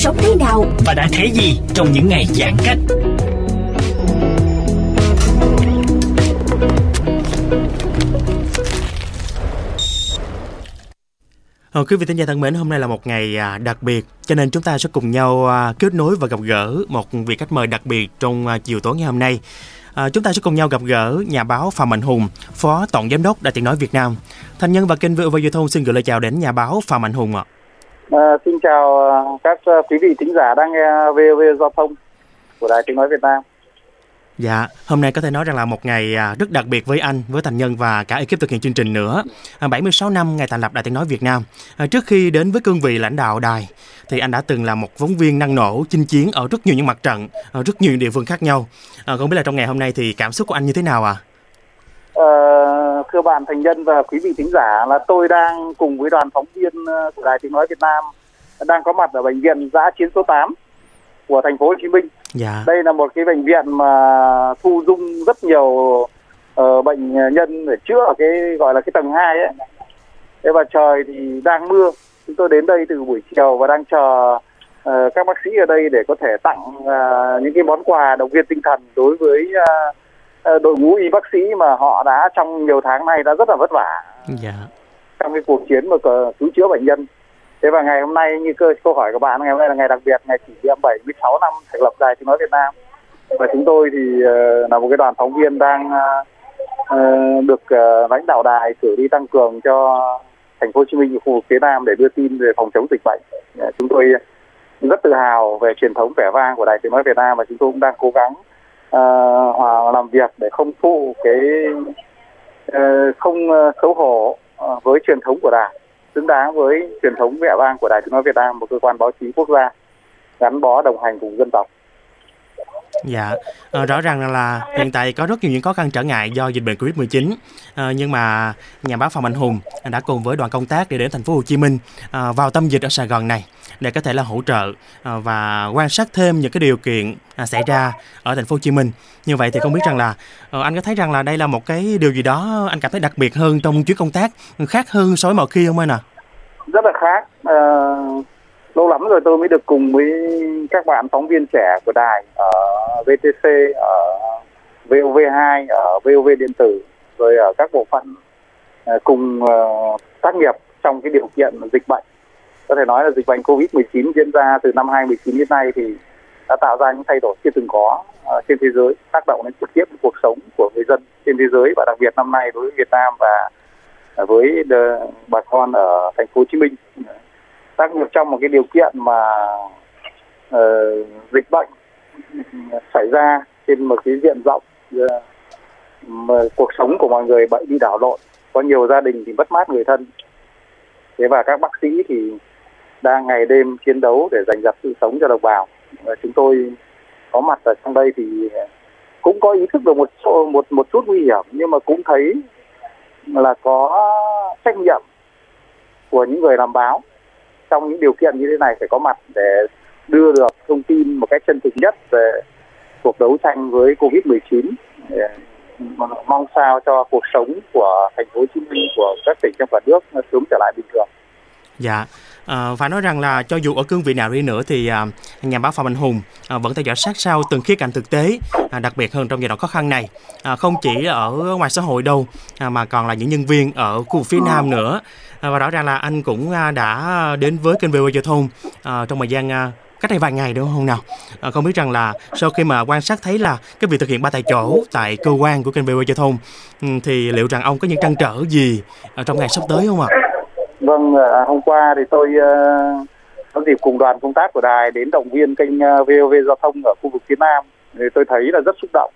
Sống thế nào Và đã thấy gì trong những ngày giãn cách? Ờ, quý vị thính giả thân mến, hôm nay là một ngày à, đặc biệt, cho nên chúng ta sẽ cùng nhau à, kết nối và gặp gỡ một vị khách mời đặc biệt trong à, chiều tối ngày hôm nay. À, chúng ta sẽ cùng nhau gặp gỡ nhà báo Phạm Mạnh Hùng, Phó Tổng Giám đốc Đài Tiếng Nói Việt Nam. Thành nhân và kênh VOV Giao thông xin gửi lời chào đến nhà báo Phạm Mạnh Hùng ạ. À, Ờ, xin chào ờ, các ờ, quý vị thính giả đang nghe VOV Giao thông của Đài Tiếng Nói Việt Nam. Dạ, hôm nay có thể nói rằng là một ngày à, rất đặc biệt với anh, với Thành Nhân và cả ekip thực hiện chương trình nữa. À, 76 năm ngày thành lập Đài Tiếng Nói Việt Nam. À, trước khi đến với cương vị lãnh đạo đài, thì anh đã từng là một phóng viên năng nổ, chinh chiến ở rất nhiều những mặt trận, ở rất nhiều địa phương khác nhau. Không biết là trong ngày hôm nay thì cảm xúc của anh như thế nào ạ? À? Ờ, thưa bạn thành nhân và quý vị thính giả là tôi đang cùng với đoàn phóng viên ờ, của Đài Tiếng Nói Việt Nam đang có mặt ở bệnh viện giã chiến số 8 của thành phố Hồ Chí Minh. Dạ, Đây là một cái bệnh viện mà thu dung rất nhiều ờ, bệnh nhân để chữa ở cái gọi là cái tầng 2 ấy. Thế và trời thì đang mưa. Chúng tôi đến đây từ buổi chiều và đang chờ ờ, các bác sĩ ở đây để có thể tặng ờ, những cái món quà động viên tinh thần đối với ờ, đội ngũ y bác sĩ mà họ đã trong nhiều tháng nay đã rất là vất vả dạ, trong cái cuộc chiến mà cứu chữa bệnh nhân. Thế và ngày hôm nay như cơ, câu hỏi của bạn ngày hôm nay là ngày đặc biệt ngày kỷ niệm 76 năm thành lập Đài Tiếng nói Việt Nam. Và chúng tôi thì ờ, là một cái đoàn phóng viên đang ờ, ờ, được ờ, lãnh đạo đài cử đi tăng cường cho thành phố Hồ Chí Minh khu vực phía Nam để đưa tin về phòng chống dịch bệnh. Ờ, Chúng tôi rất tự hào về truyền thống vẻ vang của Đài Tiếng nói Việt Nam và chúng tôi cũng đang cố gắng À, hòa làm việc để không phụ cái ờ, không ờ, xấu hổ ờ, với truyền thống của đảng, xứng đáng với truyền thống vẻ vang của đài tiếng nói Việt Nam, một cơ quan báo chí quốc gia gắn bó đồng hành cùng dân tộc dạ. Ờ, rõ ràng là, là hiện tại có rất nhiều những khó khăn trở ngại do dịch bệnh Covid-19. Ờ, nhưng mà nhà báo Phạm Mạnh Hùng đã cùng với đoàn công tác để đến thành phố Hồ Chí Minh ờ, vào tâm dịch ở Sài Gòn này để có thể là hỗ trợ và quan sát thêm những cái điều kiện à, xảy ra ở thành phố Hồ Chí Minh. Như vậy thì không biết rằng là anh có thấy rằng là đây là một cái điều gì đó anh cảm thấy đặc biệt hơn trong chuyến công tác khác hơn so với mọi khi không anh ạ? rất là khác Ờ, lâu lắm rồi tôi mới được cùng với các bạn phóng viên trẻ của đài ở VTC ở VOV2 ở VOV điện tử, rồi ở các bộ phận ờ, cùng ờ, tác nghiệp trong cái điều kiện dịch bệnh. Có thể nói là dịch bệnh Covid-19 diễn ra từ năm 2019 đến nay thì đã tạo ra những thay đổi chưa từng có ờ, trên thế giới, tác động đến trực tiếp cuộc sống của người dân trên thế giới và đặc biệt năm nay đối với Việt Nam và với bà con ở thành phố Hồ Chí Minh tác nghiệp trong một cái điều kiện mà uh, dịch bệnh xảy ra trên một cái diện rộng ờ, mà cuộc sống của mọi người bị đi đảo lộn có nhiều gia đình thì mất mát người thân. Thế và các bác sĩ thì đang ngày đêm chiến đấu để giành giật sự sống cho đồng bào. Và chúng tôi có mặt ở trong đây thì cũng có ý thức được một một một chút nguy hiểm nhưng mà cũng thấy là có trách nhiệm của những người làm báo trong những điều kiện như thế này phải có mặt để đưa được thông tin một cách chân thực nhất về cuộc đấu tranh với Covid-19 mong sao cho cuộc sống của thành phố Hồ Chí Minh của các tỉnh trong cả nước sớm trở lại bình thường. Dạ, À, phải nói rằng là cho dù ở cương vị nào đi nữa thì à, nhà báo Phạm Anh Hùng à, vẫn theo dõi sát sao từng khía cạnh thực tế, à, đặc biệt hơn trong giai đoạn khó khăn này. À, không chỉ ở ngoài xã hội đâu à, mà còn là những nhân viên ở khu phía Nam nữa. À, và rõ ràng là anh cũng à, đã đến với kênh VOV Giao thông à, trong thời gian à, cách đây vài ngày đúng không nào à, không biết rằng là sau khi mà quan sát thấy là cái việc thực hiện ba tại chỗ tại cơ quan của kênh VOV giao thông ừ, thì liệu rằng ông có những trăn trở gì ở trong ngày sắp tới không ạ vâng à, hôm qua thì tôi ờ, có dịp cùng đoàn công tác của đài đến động viên kênh ờ, VOV giao thông ở khu vực phía Nam. Thì tôi thấy là rất xúc động.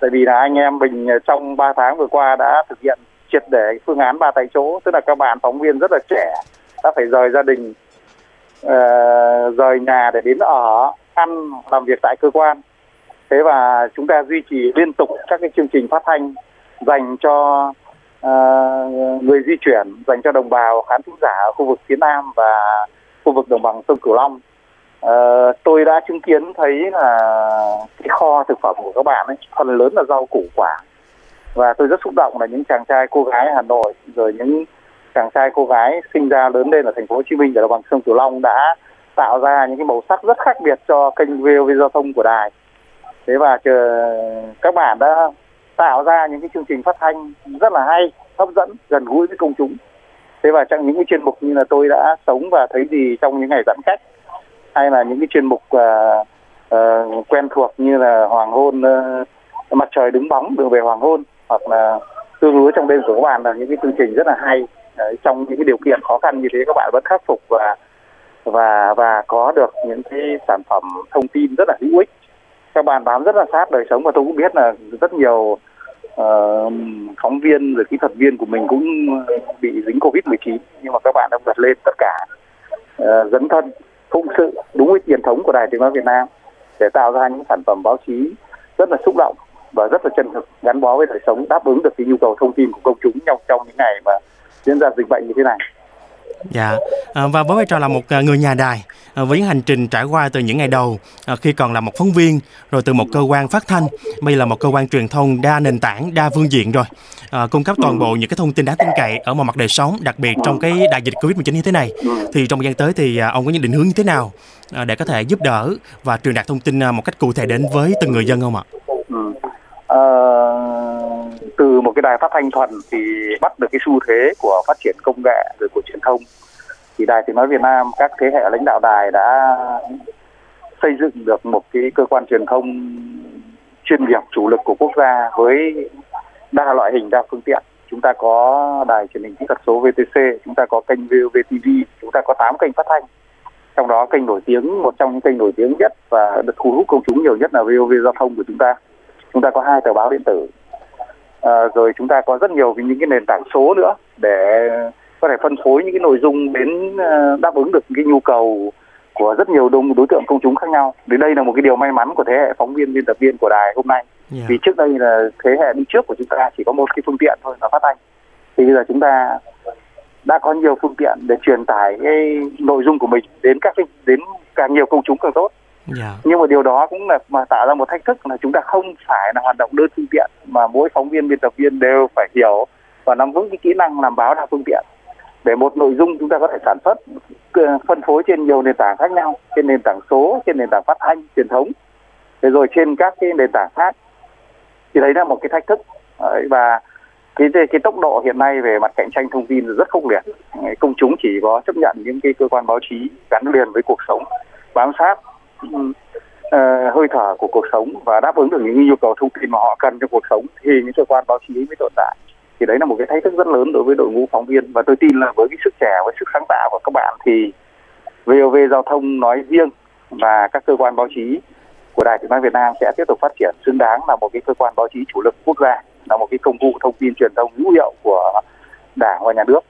Tại vì là anh em mình trong 3 tháng vừa qua đã thực hiện triệt để phương án ba tại chỗ. Tức là các bạn phóng viên rất là trẻ đã phải rời gia đình uh, rời nhà để đến ở ăn làm việc tại cơ quan. Thế và chúng ta duy trì liên tục các cái chương trình phát thanh dành cho Ờ, người di chuyển dành cho đồng bào khán thính giả ở khu vực phía nam và khu vực đồng bằng sông cửu long À, tôi đã chứng kiến thấy là cái kho thực phẩm của các bạn ấy phần lớn là rau củ quả và tôi rất xúc động là những chàng trai cô gái Hà Nội rồi những chàng trai cô gái sinh ra lớn lên ở thành phố Hồ Chí Minh ở đồng bằng sông Cửu Long đã tạo ra những cái màu sắc rất khác biệt cho kênh VOV giao thông của đài. Thế và chờ các bạn đã tạo ra những cái chương trình phát thanh rất là hay, hấp dẫn, gần gũi với công chúng. Thế và trong những cái chuyên mục như là tôi đã sống và thấy gì trong những ngày giãn cách hay là những cái chuyên mục uh, uh, quen thuộc như là hoàng hôn uh, mặt trời đứng bóng đường về hoàng hôn hoặc là tương lúa trong đêm của các bạn là những cái chương trình rất là hay Đấy, trong những cái điều kiện khó khăn như thế các bạn vẫn khắc phục và và và có được những cái sản phẩm thông tin rất là hữu ích các bạn bám rất là sát đời sống và tôi cũng biết là rất nhiều uh, phóng viên rồi kỹ thuật viên của mình cũng bị dính covid 19 nhưng mà các bạn đã vượt lên tất cả uh, dấn thân phụng sự đúng với truyền thống của đài tiếng nói Việt Nam để tạo ra những sản phẩm báo chí rất là xúc động và rất là chân thực gắn bó với đời sống đáp ứng được cái nhu cầu thông tin của công chúng trong trong những ngày mà diễn ra dịch bệnh như thế này. Dạ, à, và với vai trò là một người nhà đài, À, với hành trình trải qua từ những ngày đầu à, khi còn là một phóng viên, rồi từ một cơ quan phát thanh, bây giờ là một cơ quan truyền thông đa nền tảng, đa phương diện rồi, à, cung cấp toàn bộ những cái thông tin đáng tin cậy ở mọi mặt đời sống, đặc biệt trong cái đại dịch Covid-19 như thế này. Thì trong thời gian tới thì à, ông có những định hướng như thế nào để có thể giúp đỡ và truyền đạt thông tin một cách cụ thể đến với từng người dân không ạ? Ừ. À, từ một cái đài phát thanh thuần thì bắt được cái xu thế của phát triển công nghệ rồi của truyền thông thì đài tiếng nói Việt Nam các thế hệ lãnh đạo đài đã xây dựng được một cái cơ quan truyền thông chuyên nghiệp chủ lực của quốc gia với đa loại hình đa phương tiện. Chúng ta có đài truyền hình kỹ thuật số VTC chúng ta có kênh VOV chúng ta có 8 kênh phát thanh. Trong đó kênh nổi tiếng một trong những kênh nổi tiếng nhất và được thu hút công chúng nhiều nhất là VOV giao thông của chúng ta. Chúng ta có hai tờ báo điện tử. À, rồi chúng ta có rất nhiều những cái nền tảng số nữa để có thể phân phối những cái nội dung đến ờ, đáp ứng được cái nhu cầu của rất nhiều đông đối tượng công chúng khác nhau. Đến đây là một cái điều may mắn của thế hệ phóng viên biên tập viên của đài hôm nay. Yeah. Vì trước đây là thế hệ đi trước của chúng ta chỉ có một cái phương tiện thôi là phát thanh. Thì bây giờ chúng ta đã có nhiều phương tiện để truyền tải cái nội dung của mình đến các đến càng nhiều công chúng càng tốt. Yeah. Dạ. Nhưng mà điều đó cũng là mà tạo ra một thách thức là chúng ta không phải là hoạt động đơn phương tiện mà mỗi phóng viên biên tập viên đều phải hiểu và nắm vững cái kỹ năng làm báo đa phương tiện để một nội dung chúng ta có thể sản xuất ờ, phân phối trên nhiều nền tảng khác nhau trên nền tảng số trên nền tảng phát thanh truyền thống. Thế rồi trên các cái nền tảng khác. Thì đấy là một cái thách thức. Và cái cái tốc độ hiện nay về mặt cạnh tranh thông tin rất khốc liệt. Công chúng chỉ có chấp nhận những cái cơ quan báo chí gắn liền với cuộc sống bám sát uh, hơi thở của cuộc sống và đáp ứng được những nhu cầu thông tin mà họ cần trong cuộc sống. Thì những cơ quan báo chí mới tồn tại thì đấy là một cái thách thức rất lớn đối với đội ngũ phóng viên và tôi tin là với cái sức trẻ với sức sáng tạo của các bạn thì VOV giao thông nói riêng và các cơ quan báo chí của Đài Tiếng nói Việt Nam sẽ tiếp tục phát triển xứng đáng là một cái cơ quan báo chí chủ lực quốc gia là một cái công cụ thông tin truyền thông hữu hiệu của Đảng và nhà nước.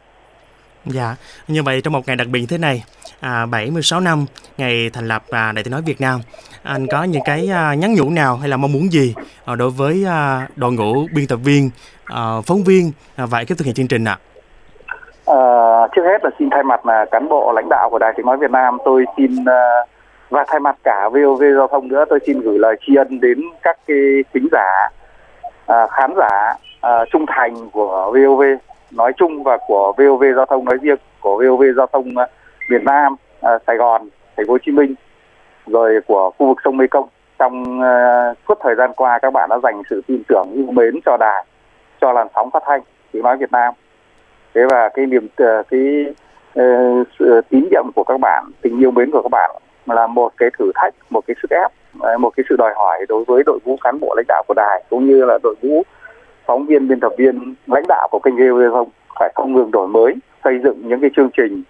Dạ, như vậy trong một ngày đặc biệt thế này, à, 76 năm ngày thành lập à, Đài Tiếng nói Việt Nam, anh có những cái à, nhắn nhủ nào hay là mong muốn gì à, đối với à, đội ngũ biên tập viên, Ờ, phóng viên và ekip thực hiện chương trình ạ? À? À, trước hết là xin thay mặt là cán bộ lãnh đạo của Đài Tiếng nói Việt Nam, tôi xin à, và thay mặt cả VOV giao thông nữa, tôi xin gửi lời tri ân đến các cái khán giả, à, khán giả à, trung thành của VOV nói chung và của VOV giao thông nói riêng của VOV giao thông à, Việt Nam, à, Sài Gòn, Thành phố Hồ Chí Minh, rồi của khu vực sông Mê Công trong uh, suốt thời gian qua các bạn đã dành sự tin tưởng yêu mến cho đài, cho làn sóng phát thanh tiếng nói Việt Nam. Thế và cái niềm ờ, cái uh, sự tín nhiệm của các bạn, tình yêu mến của các bạn là một cái thử thách, một cái sức ép, ờ, một cái sự đòi hỏi đối với đội ngũ cán bộ lãnh đạo của đài cũng như là đội ngũ phóng viên biên tập viên lãnh đạo của kênh VOV không phải không ngừng đổi mới xây dựng những cái chương trình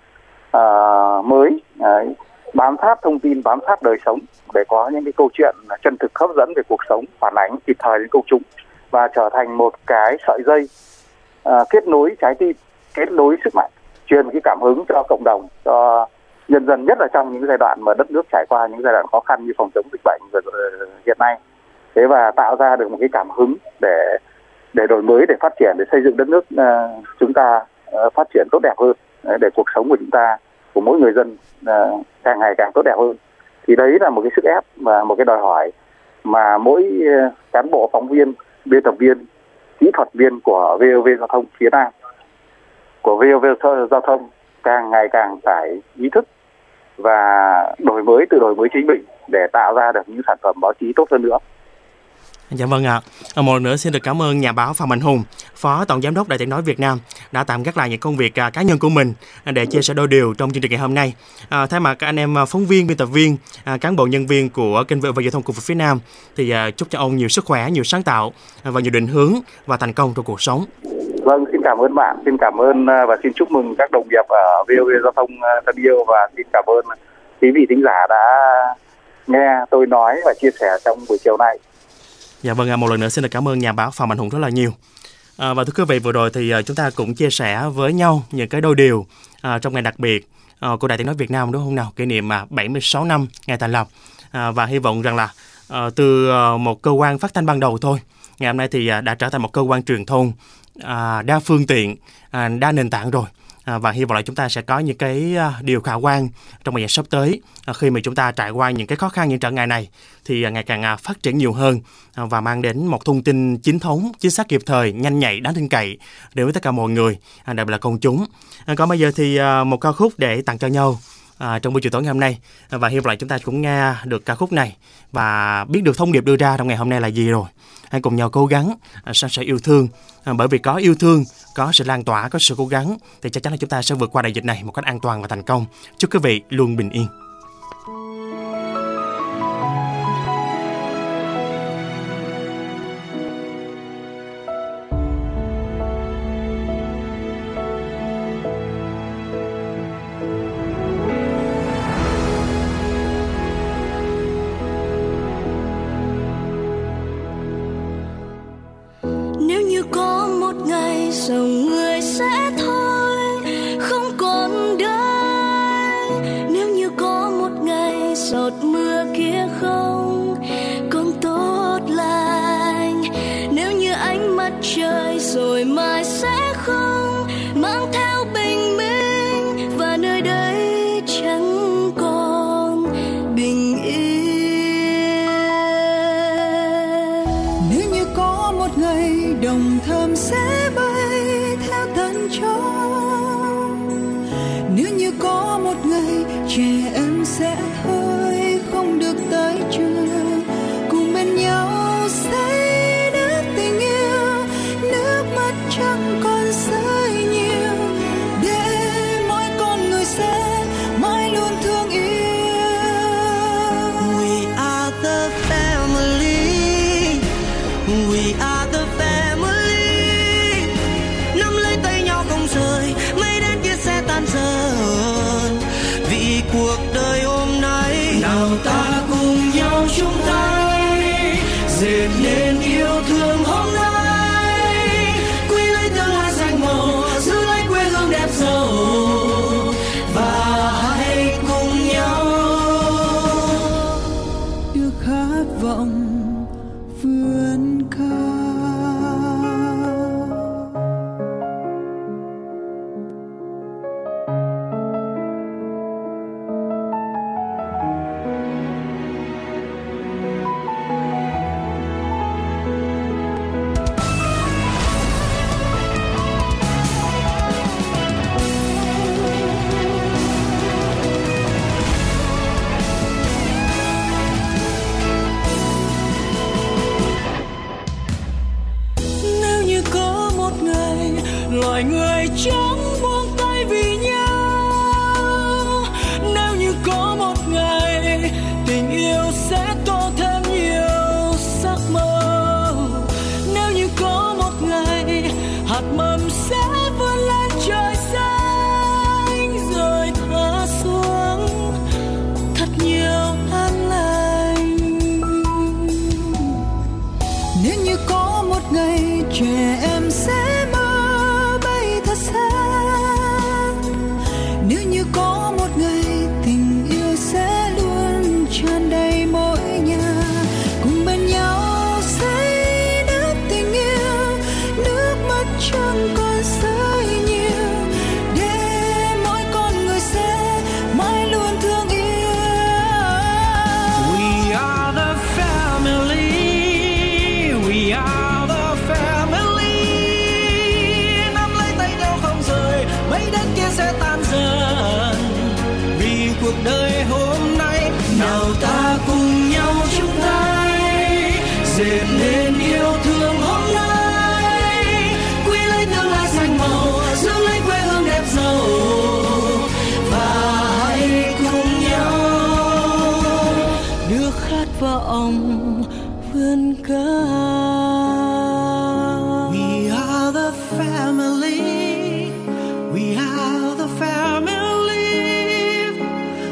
uh, mới uh, bám sát thông tin bám sát đời sống để có những cái câu chuyện chân thực hấp dẫn về cuộc sống phản ánh kịp thời đến công chúng và trở thành một cái sợi dây uh, kết nối trái tim kết nối sức mạnh truyền cái cảm hứng cho cộng đồng cho nhân dân nhất là trong những giai đoạn mà đất nước trải qua những giai đoạn khó khăn như phòng chống dịch bệnh ờ, hiện nay. Thế và tạo ra được một cái cảm hứng để để đổi mới để phát triển để xây dựng đất nước uh, chúng ta uh, phát triển tốt đẹp hơn để cuộc sống của chúng ta của mỗi người dân uh, càng ngày càng tốt đẹp hơn. Thì đấy là một cái sức ép và một cái đòi hỏi mà mỗi cán bộ phóng viên biên tập viên, kỹ thuật viên của VOV giao thông phía Nam của VOV giao thông càng ngày càng phải ý thức và đổi mới từ đổi mới chính mình để tạo ra được những sản phẩm báo chí tốt hơn nữa. Dạ vâng ạ. À. Một lần nữa xin được cảm ơn nhà báo Phạm Mạnh Hùng, Phó Tổng Giám đốc Đài Tiếng Nói Việt Nam đã tạm gác lại những công việc à, cá nhân của mình à, để chia sẻ đôi điều trong chương trình ngày hôm nay. À, thay mặt các anh em à, phóng viên, biên tập viên, à, cán bộ nhân viên của kênh VOV Giao thông của phía Nam thì à, chúc cho ông nhiều sức khỏe, nhiều sáng tạo và nhiều định hướng và thành công trong cuộc sống. Vâng, xin cảm ơn bạn, xin cảm ơn và xin chúc mừng các đồng nghiệp ở VOV Giao thông thân yêu và xin cảm ơn quý vị thính giả đã nghe tôi nói và chia sẻ trong buổi chiều nay. Dạ vâng, à, một lần nữa xin được cảm ơn nhà báo Phạm Mạnh Hùng rất là nhiều. À, và thưa quý vị, vừa rồi thì à, chúng ta cũng chia sẻ với nhau những cái đôi điều à, trong ngày đặc biệt à, của Đài Tiếng Nói Việt Nam đúng không nào? Kỷ niệm à, 76 năm ngày thành lập. À, và hy vọng rằng là à, từ à, một cơ quan phát thanh ban đầu thôi, ngày hôm nay thì à, đã trở thành một cơ quan truyền thông à, đa phương tiện, à, đa nền tảng rồi À, và hy vọng là chúng ta sẽ có những cái à, điều khả quan trong thời gian sắp tới à, khi mà chúng ta trải qua những cái khó khăn, những trở ngại này thì ngày càng phát triển nhiều hơn và mang đến một thông tin chính thống, chính xác kịp thời, nhanh nhạy, đáng tin cậy đến với tất cả mọi người. Đặc biệt là công chúng. Còn bây giờ thì một ca khúc để tặng cho nhau à, trong buổi chiều tối ngày hôm nay. Và hy vọng là chúng ta cũng nghe được ca khúc này và biết được thông điệp đưa ra trong ngày hôm nay là gì rồi. Hãy cùng nhau cố gắng à, san sẻ yêu thương. À, bởi vì có yêu thương có sự lan tỏa có sự cố gắng thì chắc chắn là chúng ta sẽ vượt qua đại dịch này một cách an toàn và thành công. Chúc quý vị luôn bình yên. giọt mưa kia không cũng tốt lành. Nếu như ánh mắt trời rồi mai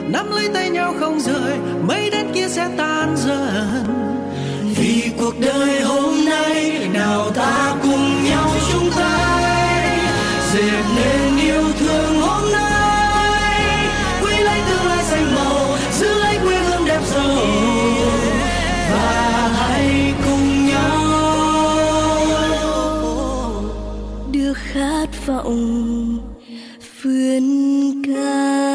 Nắm lấy tay nhau không rời, mấy đất kia sẽ tan dần. Vì cuộc đời khát vọng vươn cao